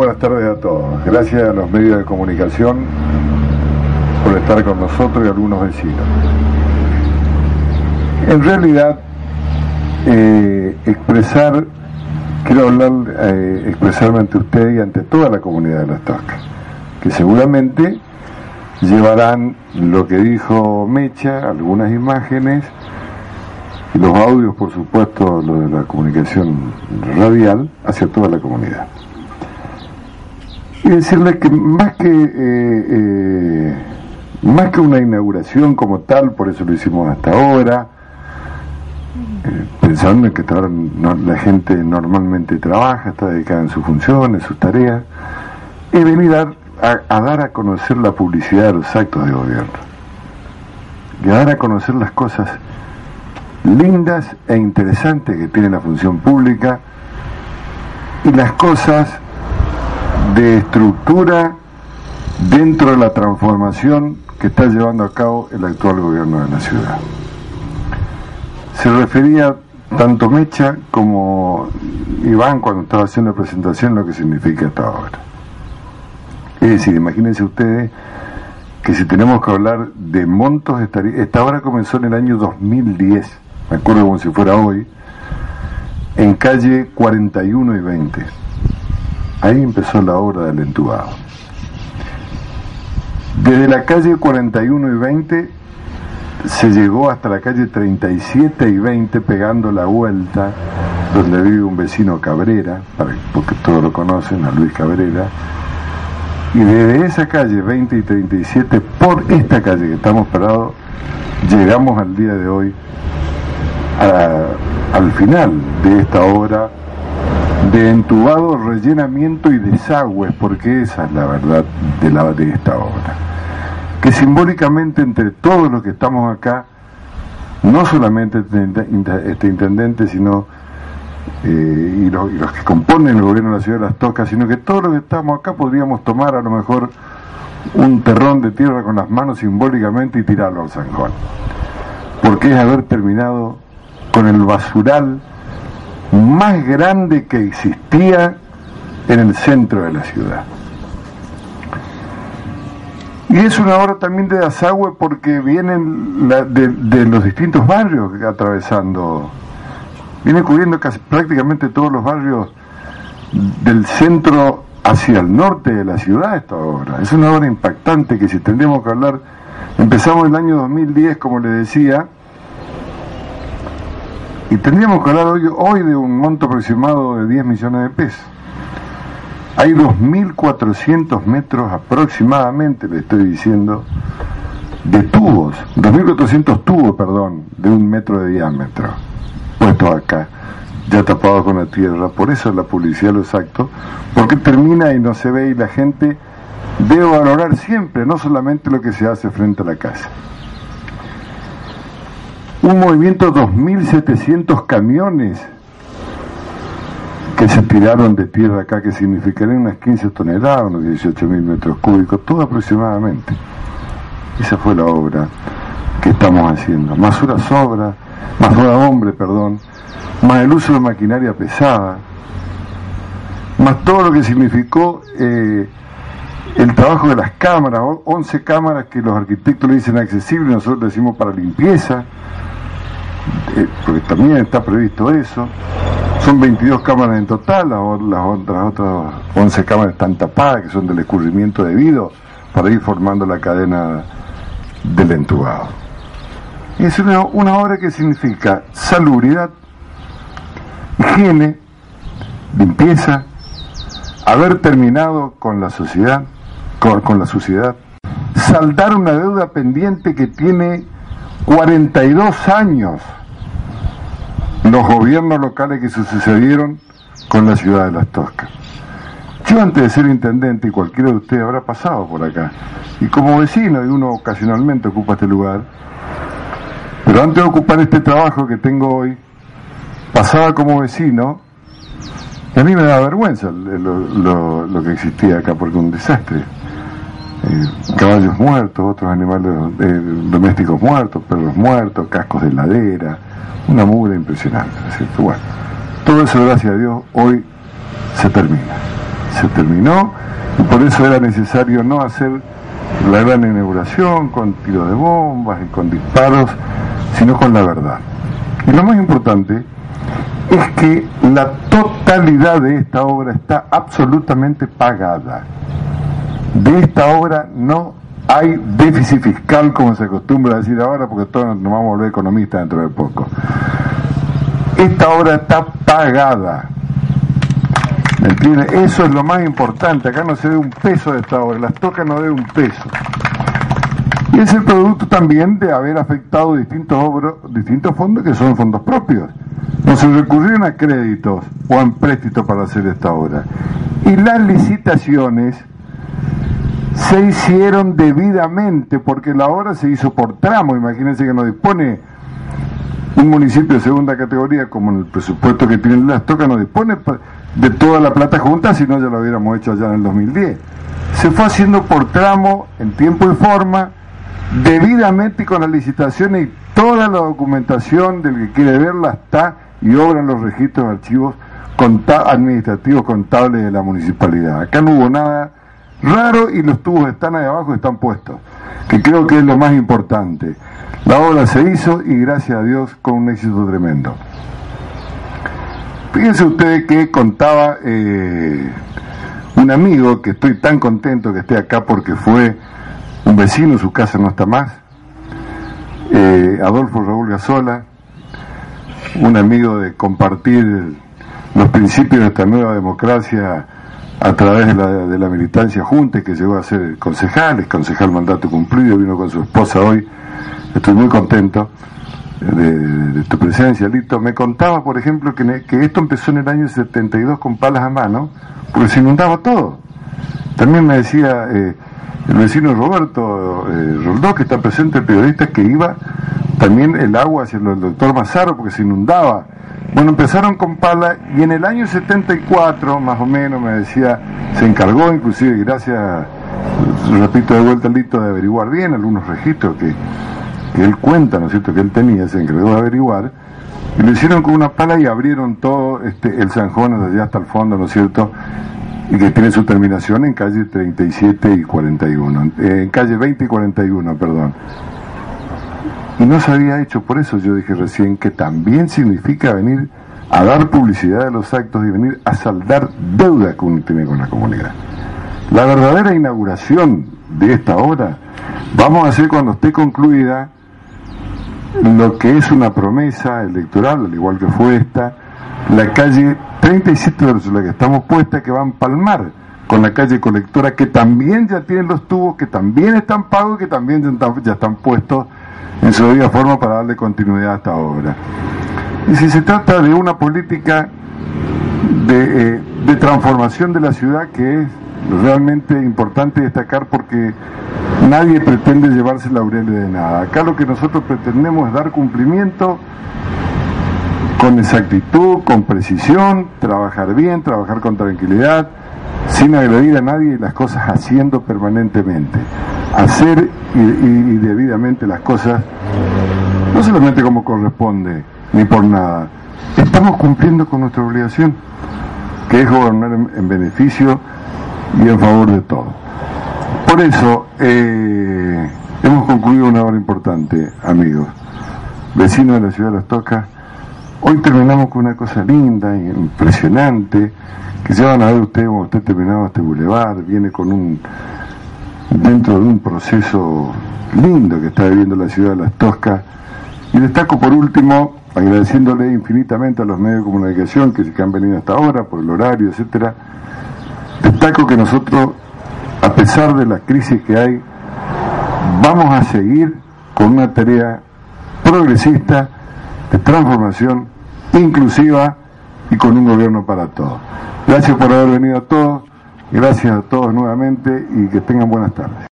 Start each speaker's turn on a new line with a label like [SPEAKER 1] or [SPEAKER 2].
[SPEAKER 1] buenas tardes a todos. Gracias a los medios de comunicación por estar con nosotros y algunos vecinos. En realidad, eh, expresar, quiero hablar, eh, expresarme ante usted y ante toda la comunidad de Las Toscas, que seguramente llevarán lo que dijo Mecha, algunas imágenes, los audios, por supuesto, lo de la comunicación radial, hacia toda la comunidad. Y decirles que más que eh, eh, más que una inauguración como tal, por eso lo hicimos hasta ahora, eh, pensando en que la gente normalmente trabaja, está dedicada en sus funciones, sus tareas, es venir a, a, dar a conocer la publicidad de los actos de gobierno, y a dar a conocer las cosas lindas e interesantes que tiene la función pública y las cosas de estructura dentro de la transformación que está llevando a cabo el actual gobierno de la ciudad. Se refería tanto Mecha como Iván cuando estaba haciendo la presentación lo que significa esta obra. Es decir, imagínense ustedes que si tenemos que hablar de montos, esta obra comenzó en el año 2010, me acuerdo como si fuera hoy, en calle 41 y 20. Ahí empezó la obra del entubado. Desde la calle 41 y 20 se llegó hasta la calle 37 y 20 pegando la vuelta donde vive un vecino Cabrera, porque todos lo conocen, a Luis Cabrera, y desde esa calle 20 y 37, por esta calle que estamos parados, llegamos al día de hoy al final de esta obra de entubado, rellenamiento y desagües, porque esa es la verdad de, la, de esta obra. Que simbólicamente entre todos los que estamos acá, no solamente este, este intendente, sino eh, y, los, que componen el gobierno de la ciudad de Las Tocas, sino que todos los que estamos acá podríamos tomar a lo mejor un terrón de tierra con las manos simbólicamente y tirarlo al San Juan. Porque es haber terminado con el basural más grande que existía en el centro de la ciudad. Y es una obra también de desagüe porque vienen de, los distintos barrios atravesando, viene cubriendo casi, prácticamente todos los barrios del centro hacia el norte de la ciudad esta obra. Es una obra impactante que si tendríamos que hablar, empezamos el año 2010, como le decía, y tendríamos que hablar hoy, hoy de un monto aproximado de 10 millones de pesos. Hay 2.400 metros aproximadamente, le estoy diciendo, de tubos, 2.400 tubos, perdón, de un metro de diámetro, puestos acá, ya tapados con la tierra. Por eso la publicidad lo exacto, porque termina y no se ve y la gente debe valorar siempre, no solamente lo que se hace frente a la casa un movimiento de 2.700 camiones que se tiraron de tierra acá, que significarían unas 15 toneladas, unos 18.000 metros cúbicos, todo aproximadamente. Esa fue la obra que estamos haciendo. Más horas obra, más horas hombre, perdón, más el uso de maquinaria pesada, más todo lo que significó eh, el trabajo de las cámaras, 11 cámaras que los arquitectos le dicen accesibles, nosotros decimos para limpieza, eh, porque también está previsto eso. Son 22 cámaras en total, las, otras, otras 11 cámaras están tapadas, que son del escurrimiento debido, para ir formando la cadena del entubado. Es una, una obra que significa salubridad, higiene, limpieza, haber terminado con la sociedad, con, con la sociedad, saldar una deuda pendiente que tiene 42 años los gobiernos locales que se sucedieron con la ciudad de Las Toscas. Yo antes de ser intendente, y cualquiera de ustedes habrá pasado por acá, y como vecino, y uno ocasionalmente ocupa este lugar, pero antes de ocupar este trabajo que tengo hoy, pasaba como vecino, y a mí me da vergüenza lo, que existía acá, porque un desastre. Caballos muertos, otros animales eh, domésticos muertos, perros muertos, cascos de ladera, una mugre impresionante, ¿no es cierto? Bueno, todo eso, gracias a Dios, hoy se termina. se terminó y por eso era necesario no hacer la gran inauguración con tiros de bombas y con disparos, sino con la verdad. Y lo más importante es que la totalidad de esta obra está absolutamente pagada. De esta obra no hay déficit fiscal, como se acostumbra a decir ahora, porque todos nos vamos a volver economistas dentro de poco. Esta obra está pagada. ¿Me Eso es lo más importante. Acá no se ve un peso de esta obra. Las tocas no ve un peso. Y es el producto también de haber afectado distintos, distintos fondos que son fondos propios. No se recurrieron a créditos o a préstitos para hacer esta obra. Y las licitaciones se hicieron debidamente porque la obra se hizo por tramo. Imagínense que no dispone un municipio de segunda categoría como en el presupuesto que tienen las tocas, no dispone de toda la plata junta, si no ya lo hubiéramos hecho allá en el 2010. Se fue haciendo por tramo, en tiempo y forma, debidamente con las licitaciones y toda la documentación del que quiere verla está y obran los registros de archivos administrativos contables de la municipalidad. Acá no hubo nada raro y los tubos están ahí abajo, están puestos, que creo que es lo más importante. La obra se hizo y gracias a Dios con un éxito tremendo. Fíjense ustedes que contaba eh, un amigo que estoy tan contento que esté acá porque fue un vecino, su casa no está más, eh, Adolfo Raúl Gazola, un amigo de compartir los principios de esta nueva democracia a través de la, de la militancia junta que llegó a ser concejal, es concejal mandato cumplido, vino con su esposa hoy, estoy muy contento de, tu presencia, Lito. Me contaba, por ejemplo, que, que, esto empezó en el año 72 con palas a mano, porque se inundaba todo. También me decía eh, el vecino Roberto eh, Roldó, que está presente, el periodista, que iba también el agua hacia el doctor Mazaro porque se inundaba bueno, empezaron con pala y en el año 74, más o menos, me decía, se encargó inclusive, gracias, repito de vuelta Lito, de averiguar bien algunos registros que, él cuenta, ¿no es cierto?, que él tenía, se encargó de averiguar, y lo hicieron con una pala y abrieron todo este, el Sanjón desde allá hasta el fondo, ¿no es cierto?, y que tiene su terminación en calle 37 y 41, eh, en calle 20 y 41, perdón. Y no se había hecho, por eso yo dije recién que también significa venir a dar publicidad a los actos y venir a saldar deuda que uno tiene con la comunidad. La verdadera inauguración de esta obra vamos a hacer cuando esté concluida lo que es una promesa electoral, al igual que fue esta, la calle 37 versus la que estamos puesta, que va a empalmar con la calle colectora, que también ya tienen los tubos, que también están pagos, que también ya están puestos en su debida forma para darle continuidad a esta obra. Y si se trata de una política de, eh, de transformación de la ciudad que es realmente importante destacar porque nadie pretende llevarse laureles de nada. Acá lo que nosotros pretendemos es dar cumplimiento con exactitud, con precisión, trabajar bien, trabajar con tranquilidad, sin agredir a nadie y las cosas haciendo permanentemente hacer y, debidamente las cosas, no solamente como corresponde, ni por nada. Estamos cumpliendo con nuestra obligación, que es gobernar en, beneficio y en favor de todos. Por eso, eh, hemos concluido una hora importante, amigos, vecinos de la ciudad de Las Tocas. Hoy terminamos con una cosa linda, impresionante, que se van a ver ustedes cuando usted terminado este bulevar, viene con un dentro de un proceso lindo que está viviendo la ciudad de Las Toscas. Y destaco por último, agradeciéndole infinitamente a los medios de comunicación que, que han venido hasta ahora por el horario, etcétera. Destaco que nosotros, a pesar de la crisis que hay, vamos a seguir con una tarea progresista de transformación inclusiva y con un gobierno para todos. Gracias por haber venido a todos. Gracias a todos nuevamente y que tengan buenas tardes.